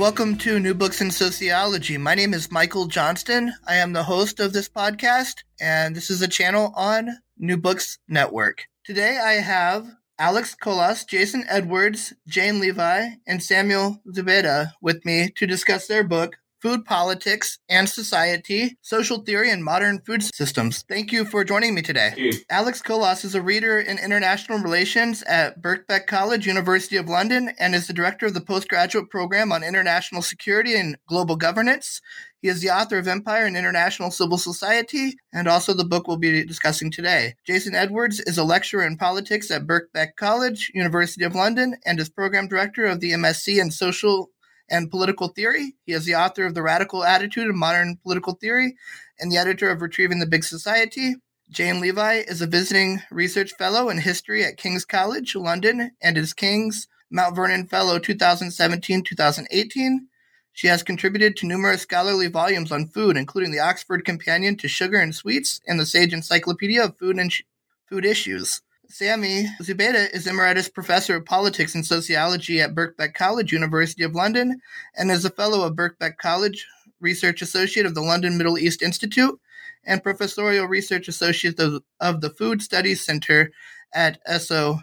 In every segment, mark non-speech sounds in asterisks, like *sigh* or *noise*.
Welcome to New Books in Sociology. My name is Michael Johnston. I am the host of this podcast, and this is a channel on New Books Network. Today I have Alex Colas, Jason Edwards, Jane Levi, and Samuel Zubaida with me to discuss their book, Food Politics and Society, Social Theory and Modern Food Systems. Thank you for joining me today. Alex Colas is a reader in international relations at Birkbeck College, University of London, and is the director of the postgraduate program on international security and global governance. He is the author of Empire and International Civil Society, and also the book we'll be discussing today. Jason Edwards is a lecturer in politics at Birkbeck College, University of London, and is program director of the MSc in Social and Political Theory. He is the author of The Radical Attitude of Modern Political Theory and the editor of Retrieving the Big Society. Jane Levi is a visiting research fellow in history at King's College, London, and is King's Mount Vernon Fellow 2017 2018. She has contributed to numerous scholarly volumes on food, including the Oxford Companion to Sugar and Sweets and the Sage Encyclopedia of Food and Sh- Food Issues. Sami Zubaida is Emeritus Professor of Politics and Sociology at Birkbeck College, University of London, and is a Fellow of Birkbeck College, Research Associate of the London Middle East Institute, and Professorial Research Associate of, the Food Studies Center at SOAS.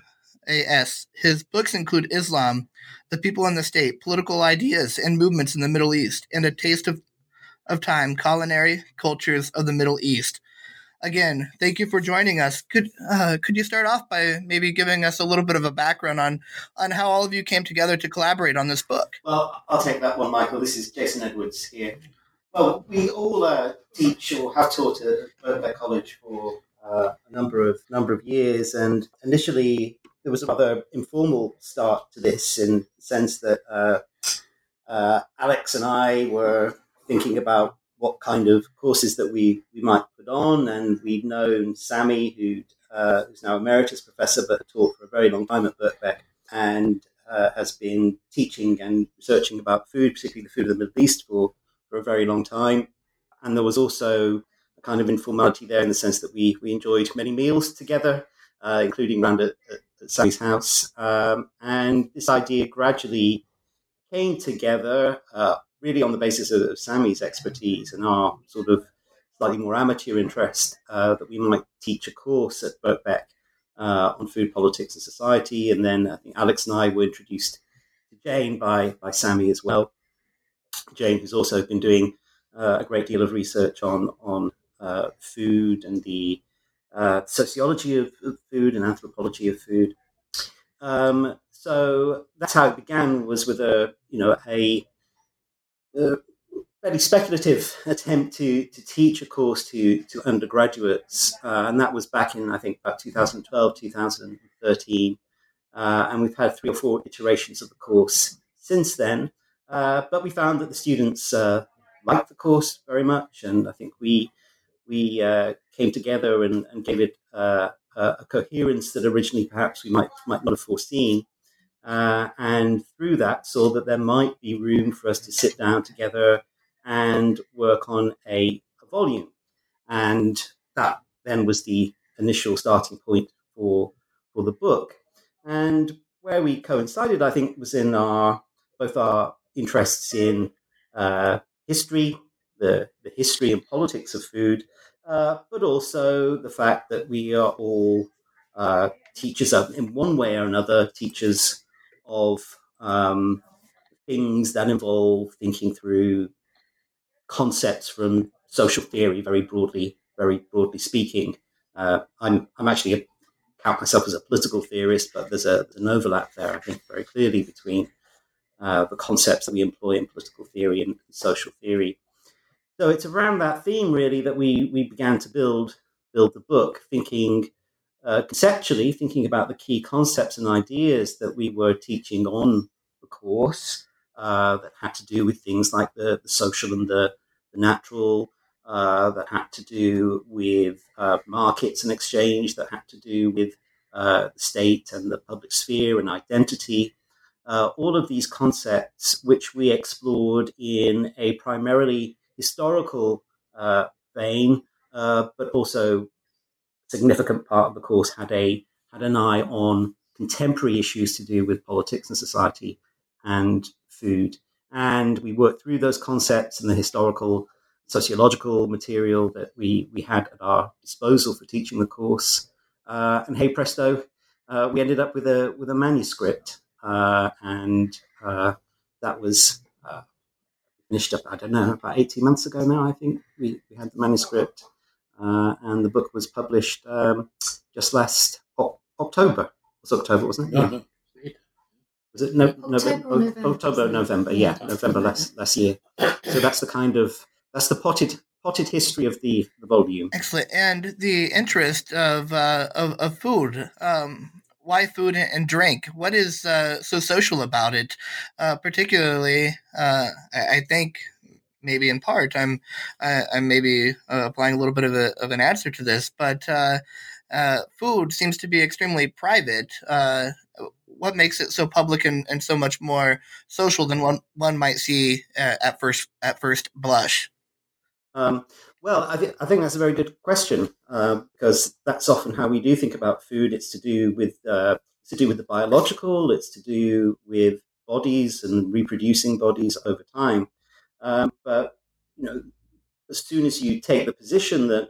His books include Islam, The People and the State, Political Ideas and Movements in the Middle East, and A Taste of, of Time, Culinary Cultures of the Middle East again, thank you for joining us. Could uh, could you start off by maybe giving us a little bit of a background on on how all of you came together to collaborate on this book? Well, I'll take that one, Michael. This is Jason Edwards here. Well, we all uh, teach or have taught at Birkbeck College for uh, a number of number of years, and initially there was a rather informal start to this in the sense that uh, uh, Alex and I were thinking about what kind of courses that we, we might put on. And we'd known Sami, who uh, who's now emeritus professor, but taught for a very long time at Birkbeck, and uh, has been teaching and researching about food, particularly the food of the Middle East, for, for a very long time. And there was also a kind of informality there in the sense that we, we enjoyed many meals together, uh, including around at, at Sami's house. Um, and this idea gradually came together uh, really on the basis of, of Sami's expertise and our sort of slightly more amateur interest uh, that we might teach a course at Birkbeck uh, on food politics and society. And then I think Alex and I were introduced to Jane by, by Sami as well. Jane, who's also been doing uh, a great deal of research on, on uh, food and the uh, sociology of, of, food and anthropology of food. Um, so that's how it began was with a, you know, a a fairly speculative attempt to, to teach a course to, to undergraduates. Uh, and that was back in, I think, about 2012, 2013. Uh, and we've had three or four iterations of the course since then. Uh, but we found that the students uh, liked the course very much. And I think we, we uh, came together and, and gave it a coherence that originally perhaps we might, might not have foreseen. Uh, and through that, saw that there might be room for us to sit down together and work on a, a volume. And that then was the initial starting point for, for the book. And where we coincided, I think, was in our both our interests in uh, history, the, the history and politics of food, uh, but also the fact that we are all uh, teachers of, in one way or another, teachers of um, things that involve thinking through concepts from social theory, very broadly, very broadly speaking. Uh, I'm I'm actually a, count myself as a political theorist, but there's, a, there's an overlap there, I think, very clearly between uh, the concepts that we employ in political theory and social theory. So it's around that theme, really, that we we began to build build the book, thinking uh, conceptually, thinking about the key concepts and ideas that we were teaching on the course uh, that had to do with things like the, the social and the, the natural, uh, that had to do with uh, markets and exchange, that had to do with uh, the state and the public sphere and identity. All of these concepts, which we explored in a primarily historical vein, but also significant part of the course had a had an eye on contemporary issues to do with politics and society and food. And we worked through those concepts and the historical, sociological material that we, we had at our disposal for teaching the course. Uh, and hey presto, uh, we ended up with a with a manuscript, uh, and uh, that was uh, finished up. I don't know about eighteen months ago now. I think we, we had the manuscript, uh, and the book was published um, just last o- October. It was October, wasn't it? Yeah. Was it no, October November? or November, October. November. Yeah, Yeah. November last last year. So that's the kind of that's the potted potted history of the, the volume. Excellent. And the interest of uh, of, of food. Um, why food and drink? What is uh, so social about it? Uh, particularly, uh, I, I think maybe in part I'm I, I'm maybe uh, applying a little bit of, a, of an answer to this, but uh, uh, food seems to be extremely private. Uh, what makes it so public and, and so much more social than one one might see uh, at first at first blush? Um, well, I, th- I think that's a very good question uh, because that's often how we do think about food. It's to do with uh, it's to do with the biological. It's to do with bodies and reproducing bodies over time. Um, but you know, as soon as you take the position that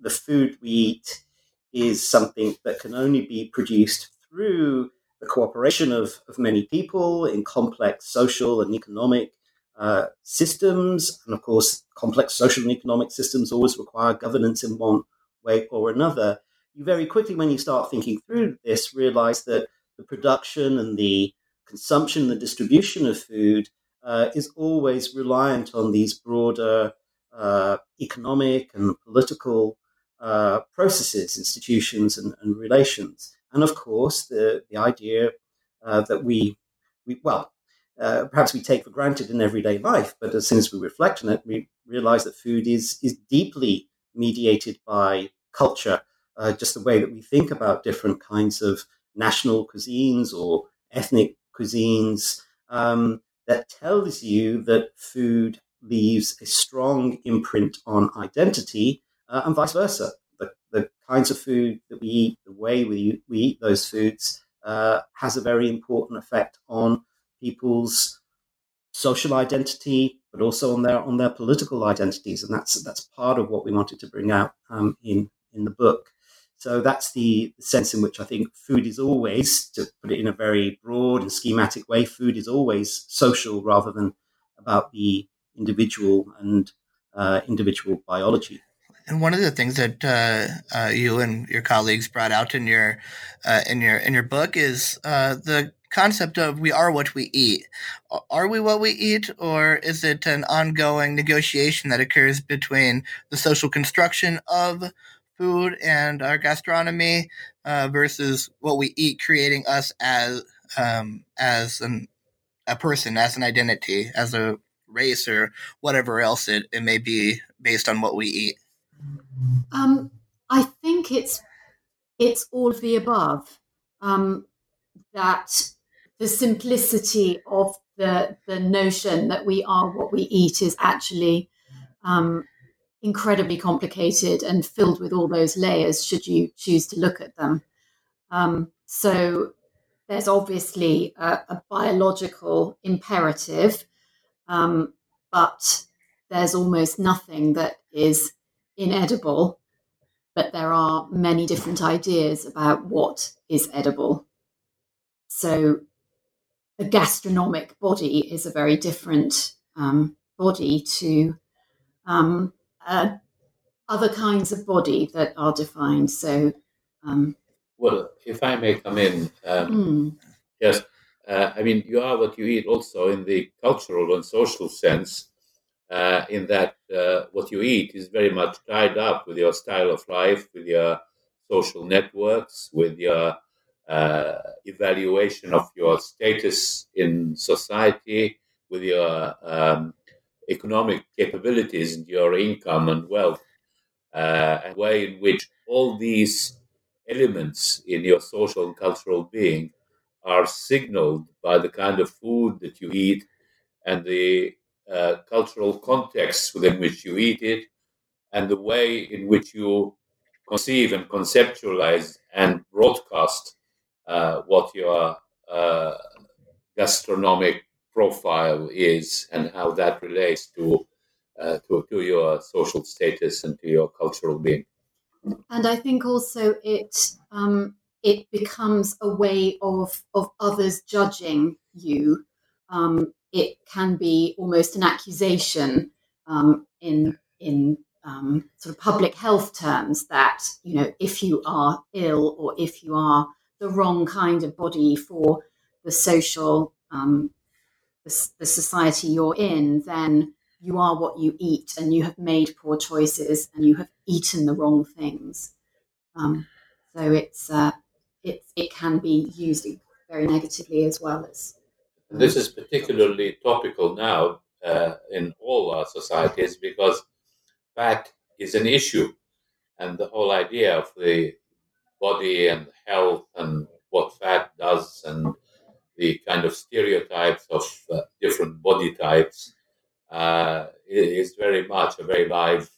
the food we eat is something that can only be produced through the cooperation of, of many people in complex social and economic uh, systems. And of course, complex social and economic systems always require governance in one way or another. You very quickly, when you start thinking through this, realize that the production and the consumption, the distribution of food uh, is always reliant on these broader uh, economic and political uh, processes, institutions, and, and, relations. And of course, the, the idea uh, that we, we well, uh, perhaps we take for granted in everyday life, but as soon as we reflect on it, we realize that food is, is deeply mediated by culture, uh, just the way that we think about different kinds of national cuisines or ethnic cuisines. Um, that tells you that food leaves a strong imprint on identity uh, and vice versa. The, the kinds of food that we eat, the way we, we eat those foods, uh, has a very important effect on people's social identity, but also on their on their political identities, and that's that's part of what we wanted to bring out um, in in the book. So that's the, sense in which I think food is always, to put it in a very broad and schematic way, food is always social rather than about the individual and uh, individual biology. And one of the things that uh, uh, you and your colleagues brought out in your uh, in your in your book is uh, the concept of we are what we eat. Are we what we eat, or is it an ongoing negotiation that occurs between the social construction of food and our gastronomy uh, versus what we eat, creating us as um, as an, a person, as an identity, as a race, or whatever else it, it may be based on what we eat. Um, I think it's it's all of the above. Um, that the simplicity of the the notion that we are what we eat is actually um, incredibly complicated and filled with all those layers. Should you choose to look at them, um, so there's obviously a, a biological imperative, um, but there's almost nothing that is inedible, but there are many different ideas about what is edible. So, the gastronomic body is a very different um, body to um, uh, other kinds of body that are defined. So, um, well, if I may come in, mm. yes, uh, I mean, you are what you eat also in the cultural and social sense, uh, in that uh, what you eat is very much tied up with your style of life, with your social networks, with your uh, evaluation of your status in society, with your um, economic capabilities and your income and wealth, uh, and way in which all these elements in your social and cultural being are signaled by the kind of food that you eat and the uh, cultural context within which you eat it and the way in which you conceive and conceptualize and broadcast uh, what your uh, gastronomic profile is and how that relates to, uh, to, to your social status and to your cultural being. And I think also it um, it becomes a way of of others judging you. Um, it can be almost an accusation um, in in um, sort of public health terms that you know if you are ill or if you are the wrong kind of body for the social um, the, the society you're in, then you are what you eat, and you have made poor choices, and you have eaten the wrong things. Um, so it's uh, it it can be used very negatively as well as. This is particularly topical now uh, in all our societies because fat is an issue, and the whole idea of the body and health and what fat does and the kind of stereotypes of uh, different body types uh, is very much a very live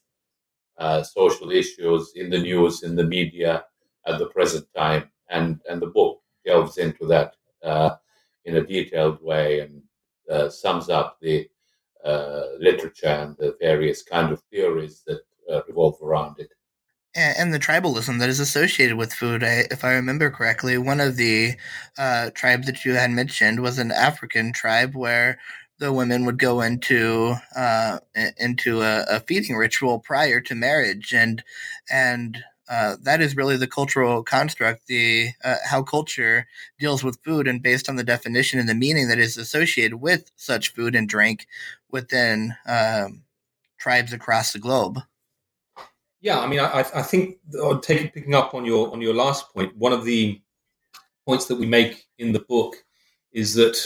uh, social issues in the news, in the media at the present time, and and the book delves into that uh, in a detailed way and uh, sums up the uh, literature and the various kind of theories that revolve around it and, the tribalism that is associated with food. I, if I remember correctly, one of the uh, tribes that you had mentioned was an African tribe where the women would go into uh, into a, a, feeding ritual prior to marriage, and and uh, that is really the cultural construct, the uh, how culture deals with food, and based on the definition and the meaning that is associated with such food and drink within um, tribes across the globe. Yeah, I mean, I, I think uh, taking picking up on your on your last point, one of the points that we make in the book is that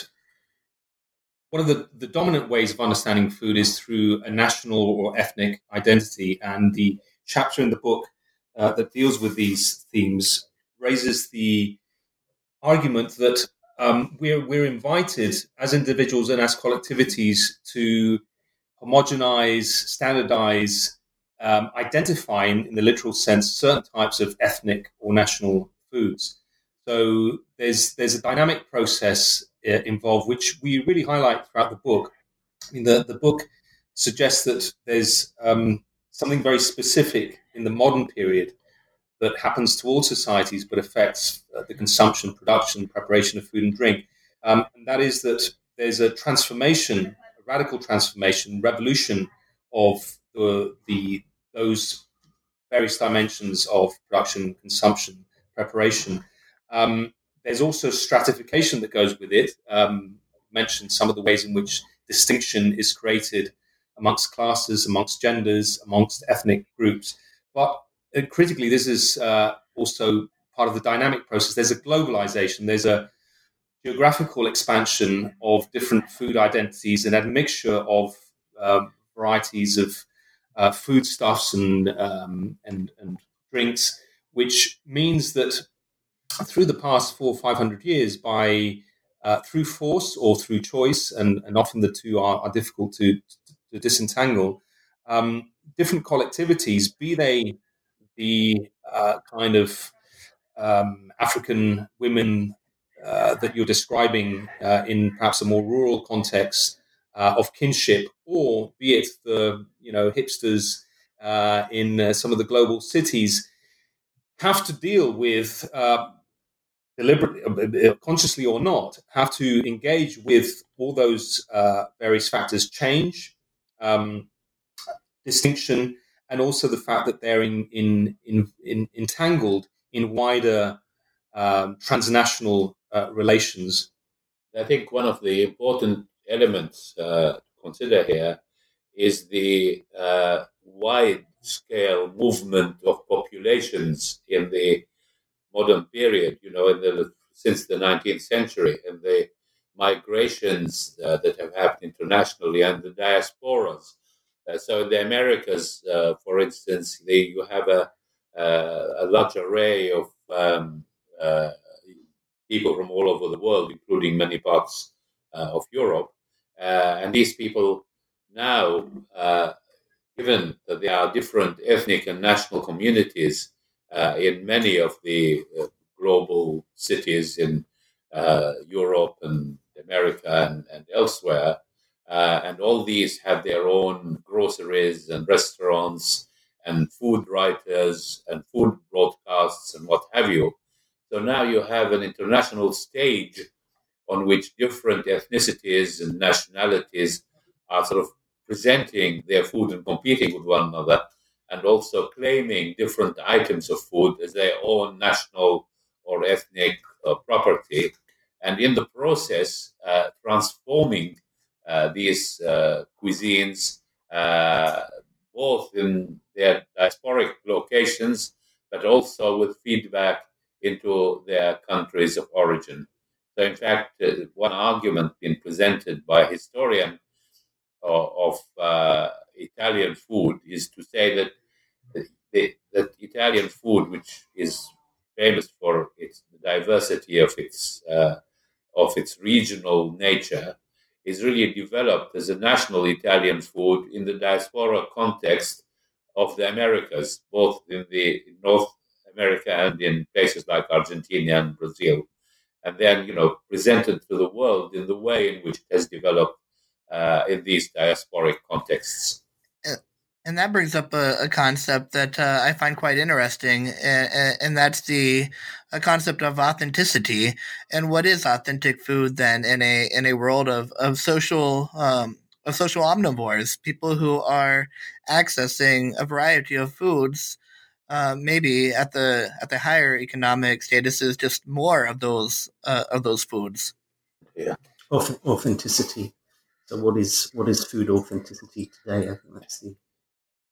one of the, the dominant ways of understanding food is through a national or ethnic identity, and the chapter in the book uh, that deals with these themes raises the argument that um, we're we're invited as individuals and as collectivities to homogenize, standardize um, identifying, in the literal sense, certain types of ethnic or national foods. So there's there's a dynamic process uh, involved, which we really highlight throughout the book. I mean, the, the book suggests that there's um, something very specific in the modern period that happens to all societies, but affects uh, the consumption, production, preparation of food and drink. Um, and that is that there's a transformation, a radical transformation, revolution of the, the those various dimensions of production, consumption, preparation. Um, there's also stratification that goes with it. Um, mentioned some of the ways in which distinction is created amongst classes, amongst genders, amongst ethnic groups. But uh, critically, this is uh, also part of the dynamic process. There's a globalization, there's a geographical expansion of different food identities and a mixture of um, varieties of uh, foodstuffs and, um, and, and drinks, which means that through the past four or five hundred years, by uh, through force or through choice, and, and often the two are, are difficult to, to disentangle, um, different collectivities, be they the uh, kind of um, African women uh, that you're describing uh, in perhaps a more rural context, uh, of kinship, or be it the you know hipsters uh, in uh, some of the global cities, have to deal with uh, deliberately, consciously or not, have to engage with all those uh, various factors change, um, distinction, and also the fact that they're in, in, in, in entangled in wider um, transnational uh, relations. I think one of the important elements uh, to consider here is the uh, wide scale movement of populations in the modern period, you know, in the, since the 19th century, and the migrations uh, that have happened internationally and the diasporas. Uh, so in the Americas, uh, for instance, they, you have a, a large array of um, uh, people from all over the world, including many parts uh, of Europe. Uh, and these people now, given that there are different ethnic and national communities uh, in many of the uh, global cities in uh, Europe and America and, and elsewhere. and all these have their own groceries and restaurants and food writers and food broadcasts and what have you. So now you have an international stage on which different ethnicities and nationalities are sort of presenting their food and competing with one another and also claiming different items of food as their own national or ethnic uh, property, and in the process, uh, transforming uh, these uh, cuisines uh, both in their diasporic locations, but also with feedback into their countries of origin. So, in fact, uh, one argument being presented by a historian of, of Italian food is to say that the, that Italian food, which is famous for its diversity of its uh, of its regional nature, is really developed as a national Italian food in the diaspora context of the Americas, both in the North America and in places like Argentina and Brazil, and then you know presented to the world in the way in which it has developed uh, in these diasporic contexts. And that brings up a, a concept that uh, I find quite interesting, and, and that's the concept of authenticity. And what is authentic food then in a in a world of of social um, of social omnivores, people who are accessing a variety of foods, uh, maybe at the at the higher economic statuses, just more of those uh, of those foods. Yeah, authenticity. So, what is what is food authenticity today? I think that's the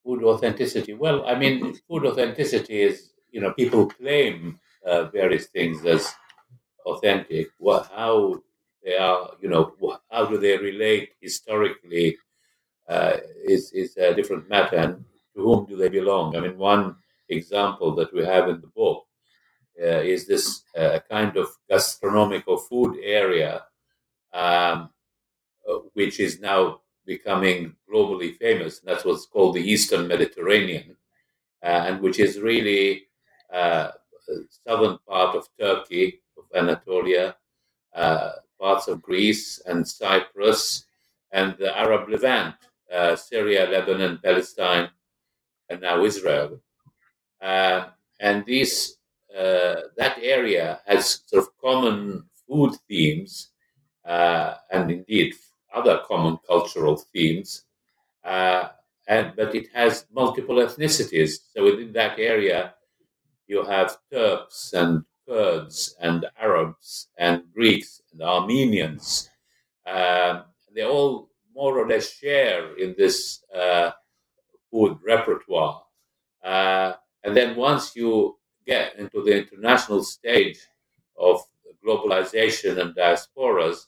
food authenticity? Well, I mean, food authenticity is, you know, people claim uh, various things as authentic. What, how they are, you know, how do they relate historically uh, is, is a different matter. And to whom do they belong? I mean, one example that we have in the book uh, is this uh, kind of gastronomical food area, um, uh, which is now becoming globally famous. That's what's called the Eastern Mediterranean, uh, and which is really uh, southern part of Turkey, of Anatolia, uh, parts of Greece and Cyprus, and the Arab Levant, uh, Syria, Lebanon, Palestine, and now Israel. Uh, and these uh, that area has sort of common food themes, and indeed other common cultural themes, uh, and but it has multiple ethnicities. So within that area, you have Turks and Kurds and Arabs and Greeks and Armenians. Uh, they all more or less share in this uh, food repertoire. Uh, and then once you get into the international stage of globalization and diasporas,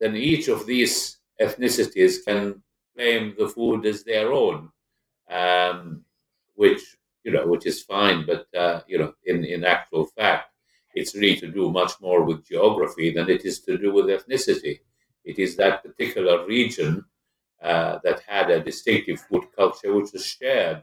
then each of these ethnicities can claim the food as their own, um, which you know, which is fine. But uh, you know, in in actual fact, it's really to do much more with geography than it is to do with ethnicity. It is that particular region uh, that had a distinctive food culture, which was shared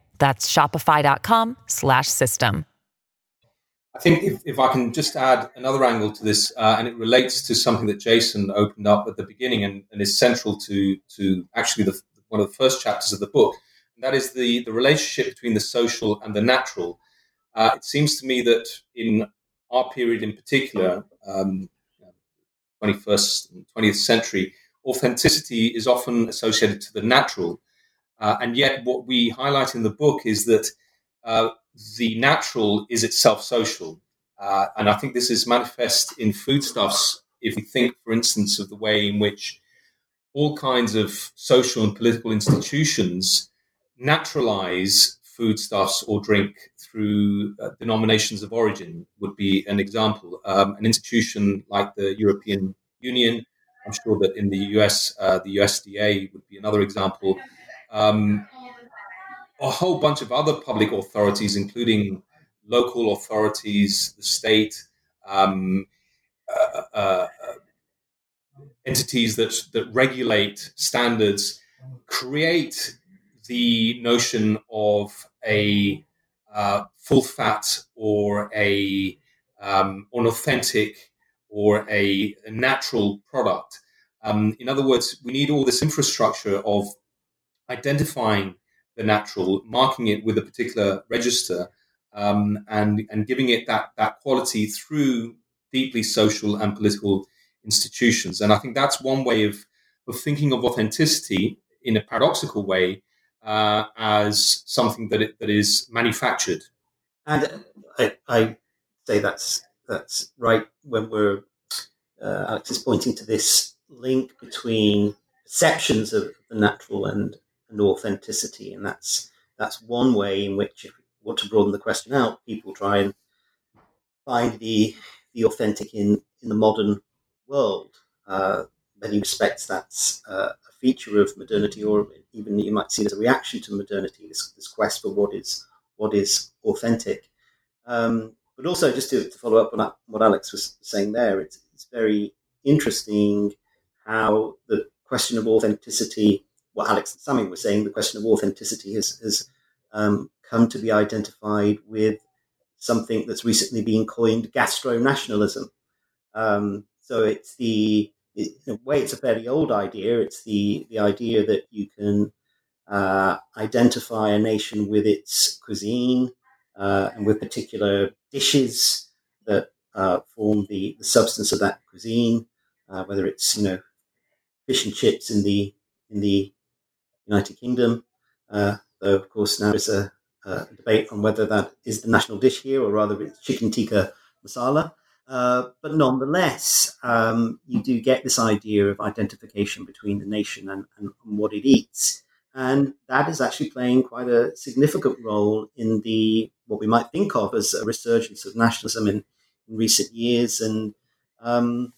That's shopify.com slash system. I think if, if I can just add another angle to this, uh, and it relates to something that Jason opened up at the beginning and, and is central to to actually the, one of the first chapters of the book, and that is the the relationship between the social and the natural. Uh, it seems to me that in our period in particular, um, 21st and 20th century, authenticity is often associated to the natural. Uh, and yet, what we highlight in the book is that uh, the natural is itself social. Uh, and I think this is manifest in foodstuffs. If we think, for instance, of the way in which all kinds of social and political institutions naturalize foodstuffs or drink through uh, denominations of origin would be an example. Um, an institution like the European Union, I'm sure that in the US, uh, the USDA would be another example. Um, a whole bunch of other public authorities, including local authorities, the state, um, uh, uh, uh, entities that that regulate standards, create the notion of a uh, full fat or a um, an authentic or a, a natural product. Um, in other words, we need all this infrastructure of identifying the natural, marking it with a particular register, um, and and giving it that that quality through deeply social and political institutions. And I think that's one way of of thinking of authenticity in a paradoxical way uh, as something that it, that is manufactured. And I, I, say that's that's right when we're uh, Alex is pointing to this link between perceptions of the natural and and authenticity. And that's that's one way in which, if we want to broaden the question out, people try and find the the authentic in in the modern world. Uh, many respects, that's uh, a feature of modernity, or even you might see it as a reaction to modernity. This, this quest for what is what is authentic. Um, but also, just to, to follow up on what Alex was saying there, it's, it's very interesting how the question of authenticity what Alex and Sami were saying, the question of authenticity has, has um, come to be identified with something that's recently been coined gastro-nationalism. Um, so it's the, it, in a way, it's a fairly old idea. It's the, the idea that you can uh, identify a nation with its cuisine uh, and with particular dishes that uh, form the, the substance of that cuisine, uh, whether it's, you know, fish and chips in the in the United Kingdom. Uh, though, of course, now there's a, a, debate on whether that is the national dish here or rather it's chicken tikka masala. Uh, but nonetheless, um, you do get this idea of identification between the nation and, and, and, what it eats. And that is actually playing quite a significant role in the what we might think of as a resurgence of nationalism in, in recent years and um,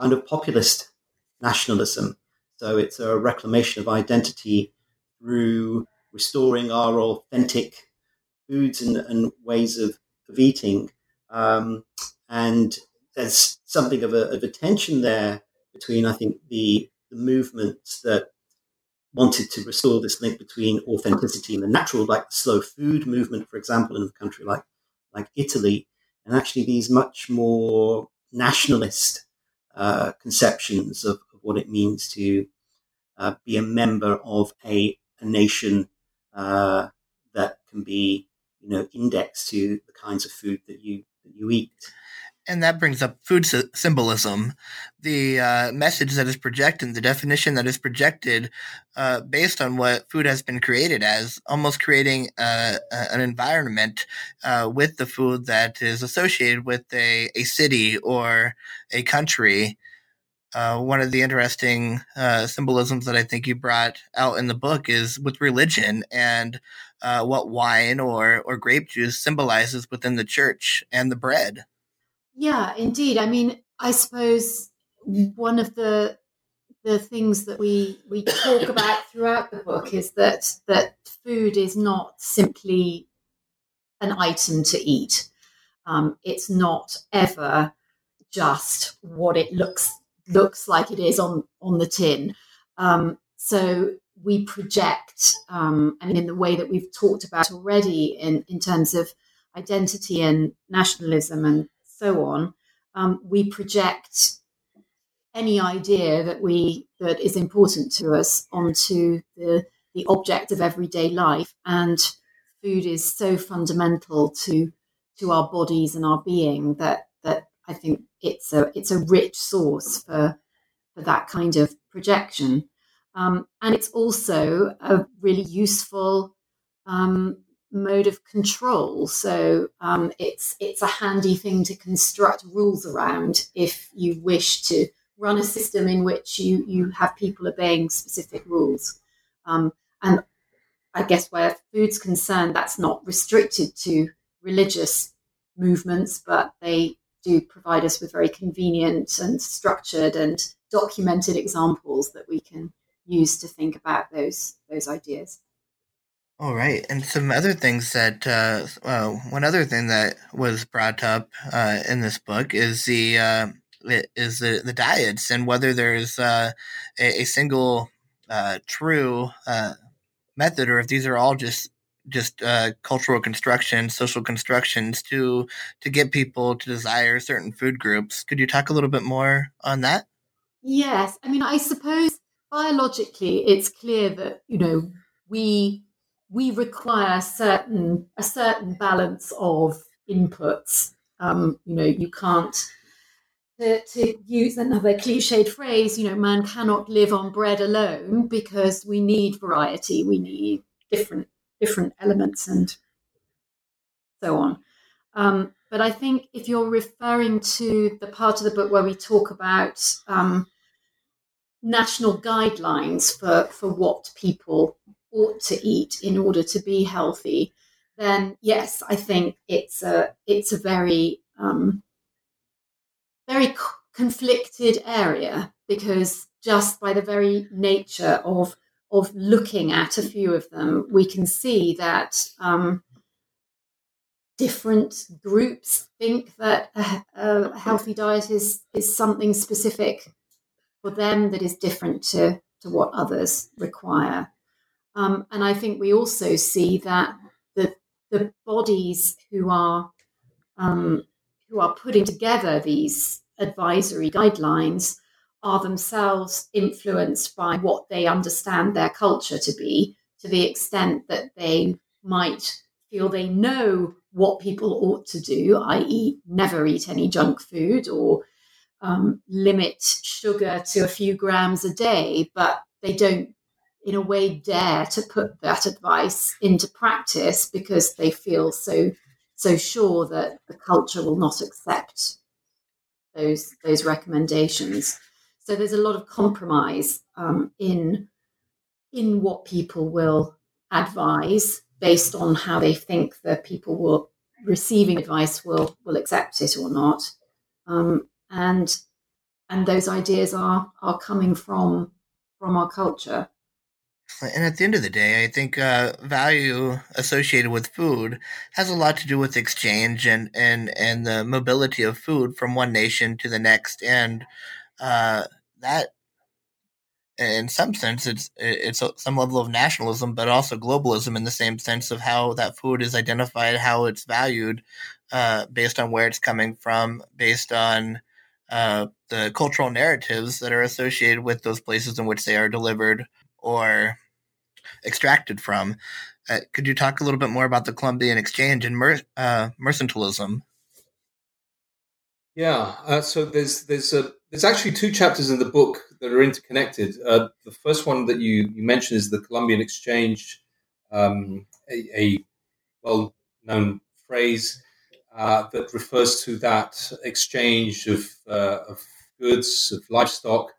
kind of populist nationalism so it's a reclamation of identity through restoring our authentic foods and, and ways of, of eating. Um, and there's something of a, of a tension there between, I think, the, the movements that wanted to restore this link between authenticity and the natural, like the slow food movement, for example, in a country like, like Italy, and actually these much more nationalist uh, conceptions of, of, what it means to uh, be a member of a, a nation uh, that can be, you know, indexed to the kinds of food that you that you eat. And that brings up food symbolism, the uh, message that is projected, the definition that is projected uh, based on what food has been created as, almost creating uh, an environment uh, with the food that is associated with a, a city or a country. Uh, one of the interesting uh, symbolisms that I think you brought out in the book is with religion and uh, what wine or or grape juice symbolizes within the church and the bread. Yeah, indeed. I mean, I suppose one of the the things that we we talk about throughout the book is that that food is not simply an item to eat. Um, it's not ever just what it looks looks like it is on on the tin. Um, so we project, um, and in the way that we've talked about already, in in terms of identity and nationalism and so on, um, we project any idea that we that is important to us onto the the object of everyday life and food is so fundamental to to our bodies and our being that that I think it's a it's a rich source for for that kind of projection, um, and it's also a really useful um, mode of control. So um, it's it's a handy thing to construct rules around if you wish to run a system in which you you have people obeying specific rules. Um, and I guess where food's concerned, that's not restricted to religious movements, but they do provide us with very convenient and structured and documented examples that we can use to think about those those ideas. All right, and some other things that uh, well, one other thing that was brought up uh, in this book is the uh, is the, the diets and whether there's uh, a, a, single uh, true uh, method or if these are all just just uh, cultural constructions, social constructions to to get people to desire certain food groups. Could you talk a little bit more on that? Yes, I mean, I suppose biologically, it's clear that you know we we require certain a certain balance of inputs. Um, you know, you can't to, to use another cliched phrase, you know, man cannot live on bread alone because we need variety, we need different different elements and so on. Um, but I think if you're referring to the part of the book where we talk about um, national guidelines for, for what people ought to eat in order to be healthy, then yes, I think it's a it's a very um, very conflicted area because just by the very nature of of looking at a few of them, we can see that um, different groups think that a, a, healthy diet is is something specific for them that is different to to what others require. Um, and I think we also see that the the bodies who are um, who are putting together these advisory guidelines are themselves influenced by what they understand their culture to be, to the extent that they might feel they know what people ought to do, i.e., never eat any junk food or um, limit sugar to a few grams a day, but they don't, in a way, dare to put that advice into practice because they feel so so sure that the culture will not accept those those recommendations. So there's a lot of compromise um, in in what people will advise based on how they think that people will receiving advice will will accept it or not, um, and and those ideas are are coming from from our culture. And at the end of the day, I think uh, value associated with food has a lot to do with exchange and, and, and the mobility of food from one nation to the next. And uh, that, in some sense, it's it's some level of nationalism, but also globalism in the same sense of how that food is identified, how it's valued, uh, based on where it's coming from, based on uh, the cultural narratives that are associated with those places in which they are delivered or extracted from. Uh, could you talk a little bit more about the Columbian Exchange and mer- uh, mercantilism? Yeah, uh, so there's there's a there's actually two chapters in the book that are interconnected. Uh, the first one that you you mentioned is the Columbian Exchange, um, a, a well known phrase uh, that refers to that exchange of uh, of goods of livestock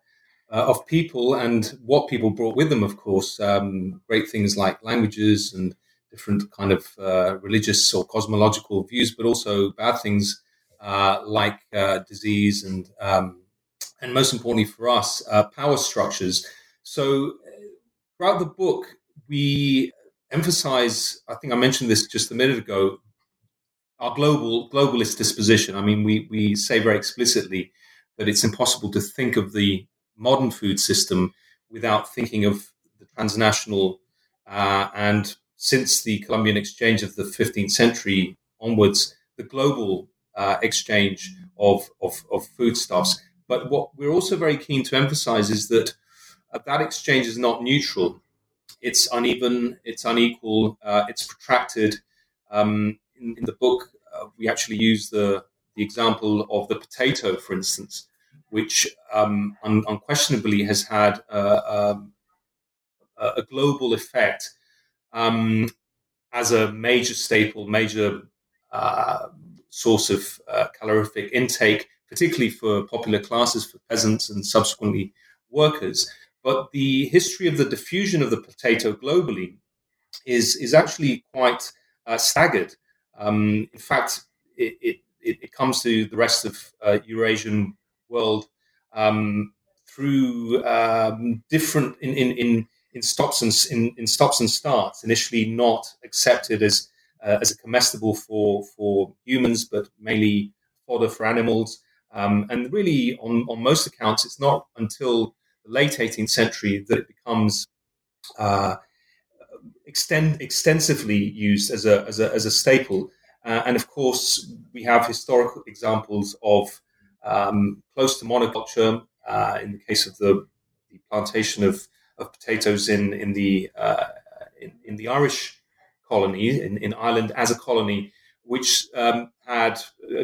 uh, of people and what people brought with them, of course. Um, great things like languages and different kind of uh, religious or cosmological views, but also bad things like uh, disease and um, and most importantly for us, uh, power structures. So throughout the book, we emphasize. I think I mentioned this just a minute ago. our global globalist disposition. I mean, we we say very explicitly that it's impossible to think of the modern food system without thinking of the transnational uh, and since the Columbian exchange of the 15th century onwards, the global uh, exchange of, of, of foodstuffs. But what we're also very keen to emphasize is that uh, that exchange is not neutral. It's uneven, it's unequal, uh, it's protracted. Um, in, in, the book, uh, we actually use the, the example of the potato, for instance, which um, un- unquestionably has had um, a global effect um, as a major staple, major uh, source of uh, calorific intake, particularly for popular classes, for peasants and subsequently workers. But the history of the diffusion of the potato globally is is actually quite uh, staggered. Um, in fact, it, it, it, comes to the rest of uh, Eurasian world um, through um, different in, in, in in stops and in, in stops and starts. Initially, not accepted as uh, as a comestible for for humans, but mainly fodder for animals. Um, and really, on on most accounts, it's not until the late 18th century that it becomes uh, extend extensively used as a as a, as a staple. Uh, and of course, we have historical examples of um, close to monoculture. Uh, in the case of the, the plantation of of potatoes in in the uh, in, in, the Irish colony in, in Ireland as a colony, which um, had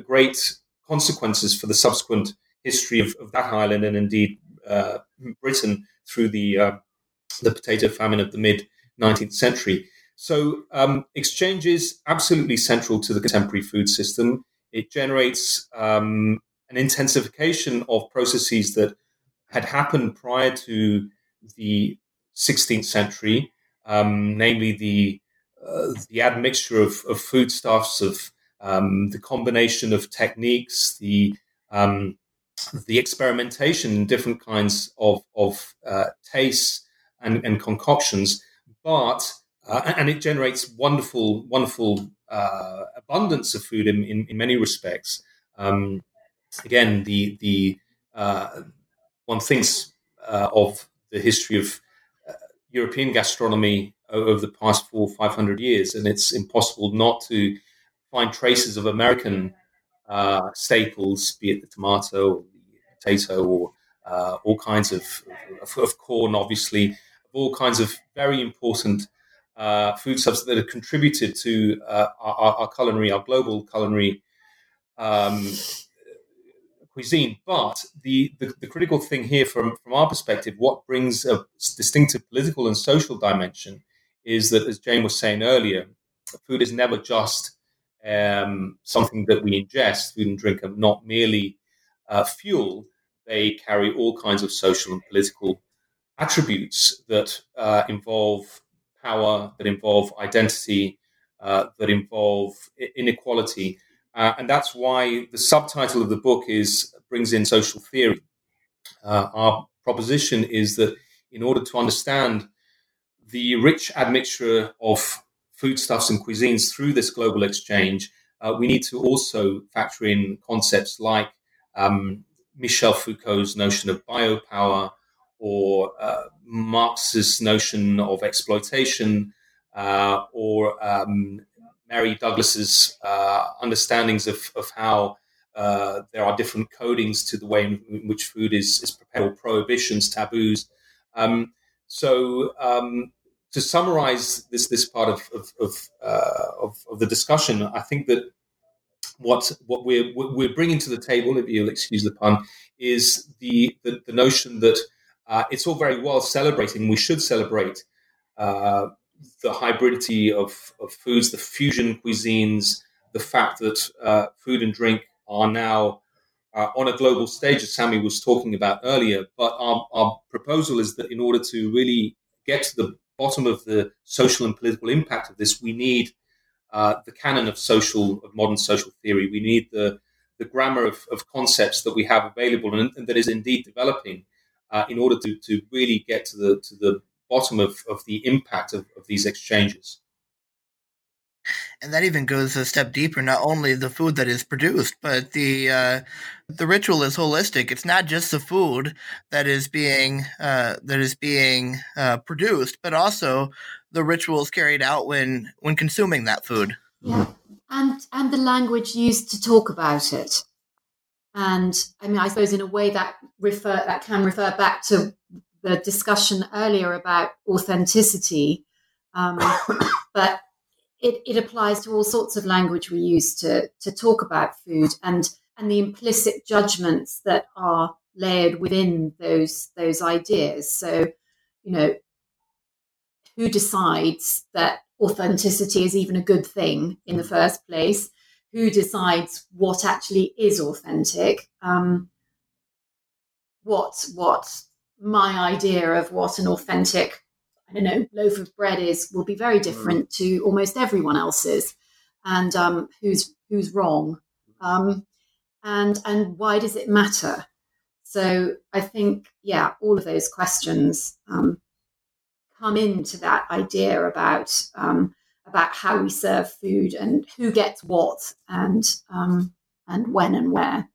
great consequences for the subsequent history of, of that island and indeed uh, Britain through the uh, the potato famine of the mid 19th century. So um, exchange is absolutely central to the contemporary food system. It generates um, an intensification of processes that had happened prior to the 16th century, um, namely the uh, the admixture of, of foodstuffs, of um, the combination of techniques, the um, the experimentation in different kinds of of uh, tastes and, and concoctions, but uh, and it generates wonderful, wonderful uh, abundance of food in, in, in many respects. Um, again, the the uh, one thinks of the history of European gastronomy over the past four five hundred years, and it's impossible not to find traces of American uh, staples, be it the tomato, or the potato, or uh, all kinds of, of, of, corn, obviously, all kinds of very important uh, food substances that have contributed to uh, our, our, culinary, our global culinary um, cuisine. But the, the, the, critical thing here, from, from our perspective, what brings a distinctive political and social dimension is that, as Jane was saying earlier, food is never just um, something that we ingest. Food and drink are not merely uh, fuel, they carry all kinds of social and political attributes that uh, involve power, that involve identity, uh, that involve inequality. Uh, and that's why the subtitle of the book is brings in social theory. Uh, our proposition is that in order to understand the rich admixture of foodstuffs and cuisines through this global exchange, uh, we need to also factor in concepts like um, Michel Foucault's notion of biopower or uh, Marx's notion of exploitation uh, or um, Mary Douglas's uh, understandings of, of how uh, there are different codings to the way in, in which food is, is prepared, or prohibitions, taboos. Um, so, um, to summarize this this part of of, of, uh, of, of the discussion, I think that what what we're we're bringing to the table, if you'll excuse the pun, is the the, the notion that uh, it's all very well celebrating. We should celebrate uh, the hybridity of, of foods, the fusion cuisines, the fact that uh, food and drink are now uh, on a global stage, as Sami was talking about earlier. But our, our proposal is that in order to really get to the bottom of the social and political impact of this, we need uh, the canon of social, of modern social theory. We need the the grammar of, of concepts that we have available and, and that is indeed developing uh, in order to, to really get to the to the bottom of, of the impact of, of these exchanges. And that even goes a step deeper not only the food that is produced but the uh, the ritual is holistic. It's not just the food that is being uh, that is being uh, produced but also the rituals carried out when when consuming that food. Yeah. And and the language used to talk about it. And i mean i suppose in a way that refer that can refer back to the discussion earlier about authenticity um, *coughs* but it, it applies to all sorts of language we use to, to talk about food and, and the implicit judgments that are layered within those those ideas. So, you know, who decides that authenticity is even a good thing in the first place? Who decides what actually is authentic? Um, what what my idea of what an authentic I don't know, loaf of bread is will be very mm. different mm. to almost everyone else's, and um, who's who's wrong, um, and and why does it matter? So I think, yeah, all of those questions um, come into that idea about um, about how we serve food and who gets what and um, and when and where.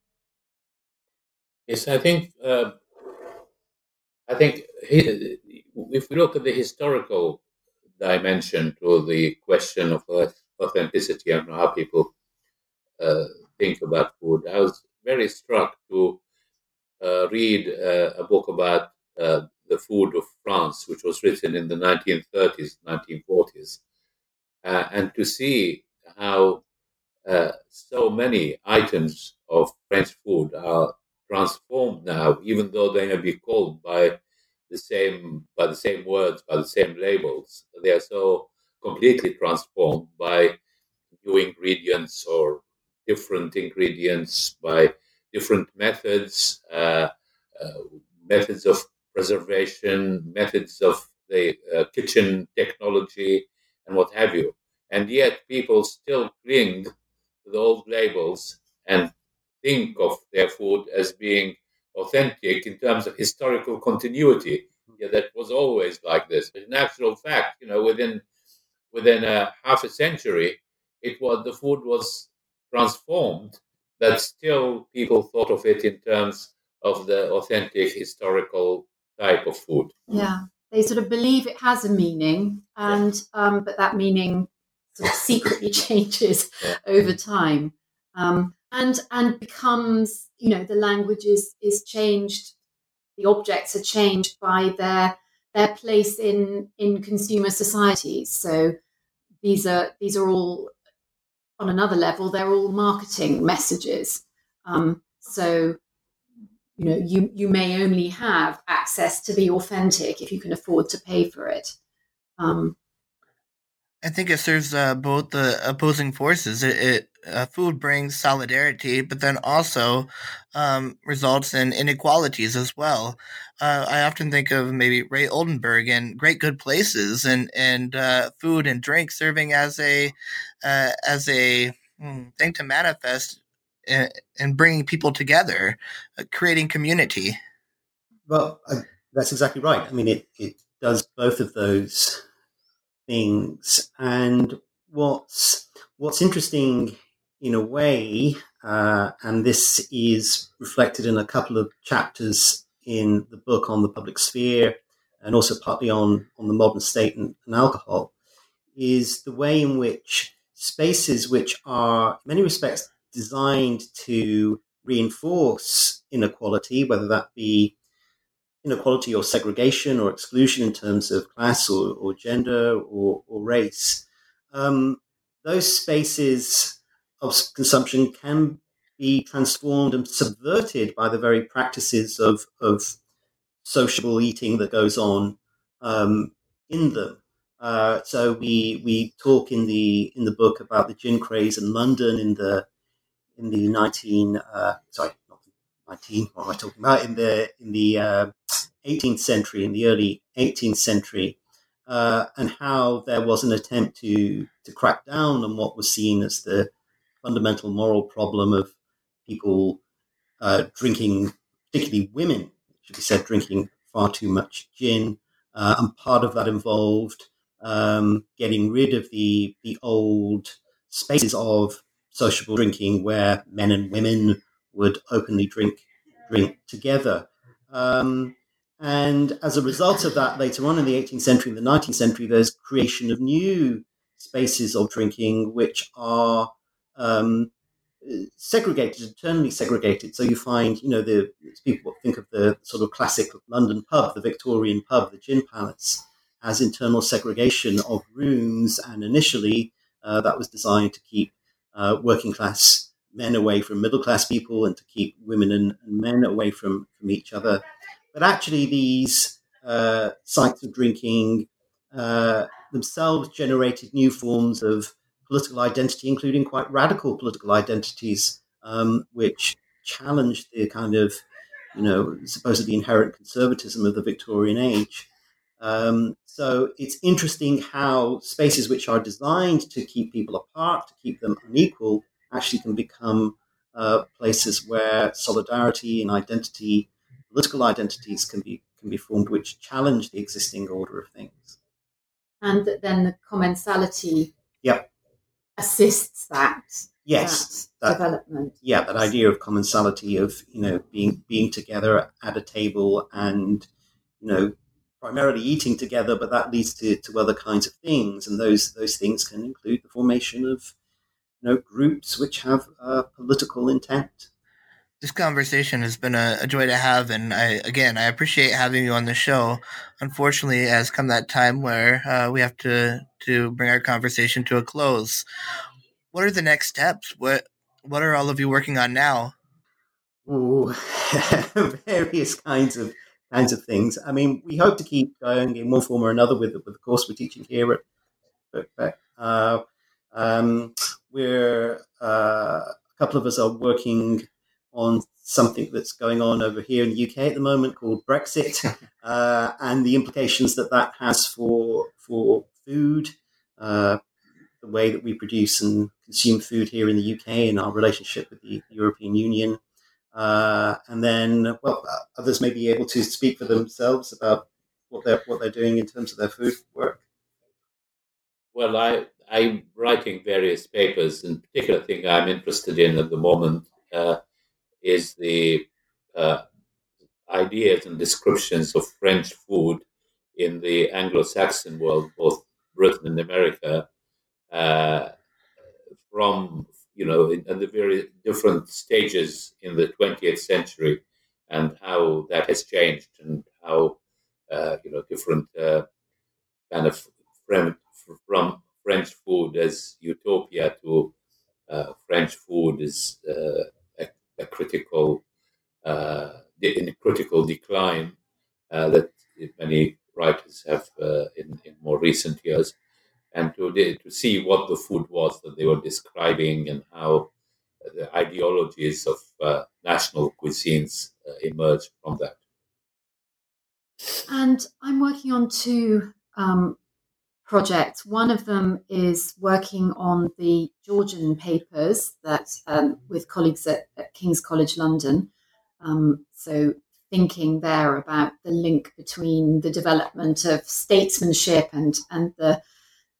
Yes, I think uh, I think if we look at the historical dimension to the question of authenticity and how people uh, think about food, I was very struck to uh, read uh, a book about uh, the food of France, which was written in the 1930s, 1940s, uh, and to see how uh, so many items of French food are transformed now, even though they may be called by the same by the same words, by the same labels. They are so completely transformed by new ingredients or different ingredients by different methods, uh, uh, methods of preservation, methods of the uh, kitchen technology, and what have you. And yet, people still cling to the old labels and think of their food as being authentic in terms of historical continuity. Yeah, that was always like this. But in actual fact, you know, within within a half a century, it was the food was transformed. That still people thought of it in terms of the authentic historical type of food. Yeah, they sort of believe it has a meaning, and yeah. um, but that meaning sort of secretly *laughs* changes yeah. over time. Um, and and becomes you know the language is is changed the objects are changed by their their place in in consumer societies so these are these are all on another level. They're all marketing messages. Um, so you know you you may only have access to the authentic if you can afford to pay for it. Um, I think it serves uh, both the opposing forces. It, it uh, food brings solidarity, but then also um, results in inequalities as well. Uh, I often think of maybe Ray Oldenburg and Great Good Places, and and uh, food and drink serving as a uh, as a hmm, thing to manifest and, and bringing people together, uh, creating community. Well, that's exactly right. I mean, it it does both of those things. And what's what's interesting in a way, uh, and this is reflected in a couple of chapters in the book on the public sphere, and also partly on on the modern state and, and alcohol, is the way in which spaces which are in many respects designed to reinforce inequality, whether that be inequality or segregation or exclusion in terms of class or, or gender or, or race, um, those spaces of consumption can be transformed and subverted by the very practices of, of sociable eating that goes on um, in them. Uh, so we we talk in the in the book about the gin craze in London in the in the nineteen uh, sorry not nineteen what am I talking about in the in the uh, 18th century, in the early 18th century, uh, and how there was an attempt to, to crack down on what was seen as the fundamental moral problem of people uh, drinking, particularly women, it should be said, drinking far too much gin. Uh, and part of that involved um, getting rid of the the old spaces of sociable drinking where men and women would openly drink drink together. Um, and as a result of that, later on in the 18th century and the 19th century, there's creation of new spaces of drinking which are um, segregated, internally segregated. So you find, you know, the people think of the sort of classic London pub, the Victorian pub, the Gin Palace, as internal segregation of rooms. And initially, uh, that was designed to keep uh, working class men away from middle class people and to keep women and, and men away from, from each other. But actually, these uh, sites of drinking uh, themselves generated new forms of political identity, including quite radical political identities, um, which challenged the kind of, you know, supposedly inherent conservatism of the Victorian age. Um, so it's interesting how spaces which are designed to keep people apart, to keep them unequal, actually can become uh, places where solidarity and identity, political identities, can be can be formed, which challenge the existing order of things. And then the commensality yep. assists that. Yes, that, that development. Yeah, that idea of commensality of you know being being together at a table and you know primarily eating together, but that leads to, to other kinds of things, and those those things can include the formation of you know groups which have uh, political intent. This conversation has been a, a, joy to have, and I again I appreciate having you on the show. Unfortunately, has come that time where uh, we have to to bring our conversation to a close. What are the next steps? What what are all of you working on now? Ooh, *laughs* various kinds of kinds of things. I mean, we hope to keep going in one form or another with, with the course we're teaching here at Birkbeck. Uh, um, we're uh, a couple of us are working on something that's going on over here in the UK at the moment called Brexit *laughs* uh, and the implications that that has for for food, uh, the way that we produce and consume food here in the UK, and our relationship with the European Union. Uh, and then, well, uh, others may be able to speak for themselves about what they're what they're doing in terms of their food work. Well, I I'm writing various papers. In particular, thing I'm interested in at the moment uh, is the uh, ideas and descriptions of French food in the Anglo-Saxon world, both Britain and America, uh, from you know, in, in the very different stages in the 20th century and how that has changed and how, uh, you know, different uh, kind of from, from French food as utopia to uh, French food is uh, a, critical, uh, in a critical decline uh, that many writers have in, in more recent years and to, to see what the food was that they were describing and how the ideologies of uh, national cuisines uh, emerged from that. And I'm working on two um, projects. One of them is working on the Georgian papers that um, with colleagues at, at, King's College London. Um, so thinking there about the link between the development of statesmanship and and the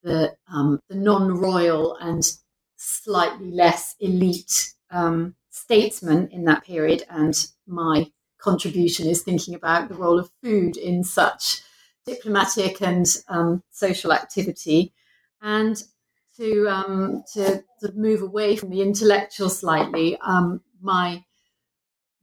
the, um, the non-royal and slightly less elite um, statesmen in that period, and my contribution is thinking about the role of food in such diplomatic and um, social activity, and to, um, to, to move away from the intellectual slightly. Um, my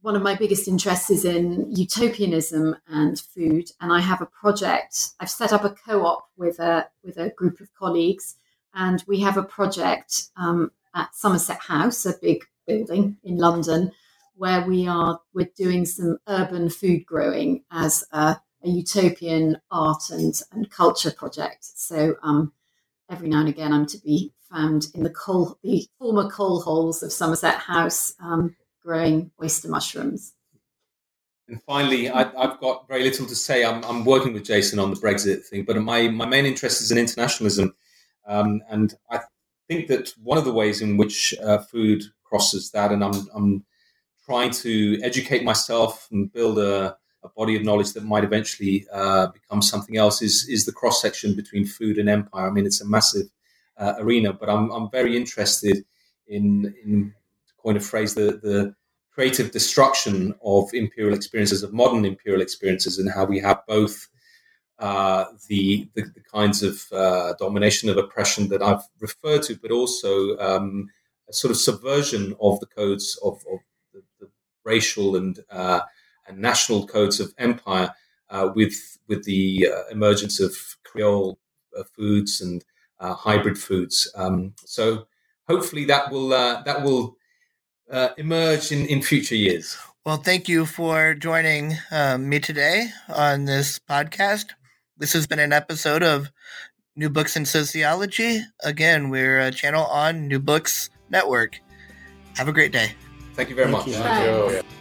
one of my biggest interests is in utopianism and food, and I have a project. I've set up a co-op with a with a group of colleagues, and we have a project um, at Somerset House, a big building in London, where we are we're doing some urban food growing as a, a utopian art and and culture project. So um, every now and again, I'm to be found in the coal the former coal holes of Somerset House. Um, growing oyster mushrooms. And finally, I, have got very little to say. I'm, I'm, working with Jason on the Brexit thing, but my, my main interest is in internationalism. Um, and I think that one of the ways in which uh, food crosses that, and I'm, I'm trying to educate myself and build a, a body of knowledge that might eventually uh, become something else is is the cross section between food and empire. I mean, it's a massive uh, arena, but I'm I'm very interested in in to coin a phrase the the creative destruction of imperial experiences of modern imperial experiences and how we have both uh, the, the, the kinds of uh, domination of oppression that I've referred to, but also um, a sort of subversion of the codes of, of the, the, racial and uh, and national codes of empire uh, with with the uh, emergence of Creole uh, foods and hybrid foods. Um, so hopefully that will that will emerge in, in future years. Well, thank you for joining me today on this podcast. This has been an episode of New Books in Sociology. Again, we're a channel on New Books Network. Have a great day. Thank you very Thank much. You. Thank you.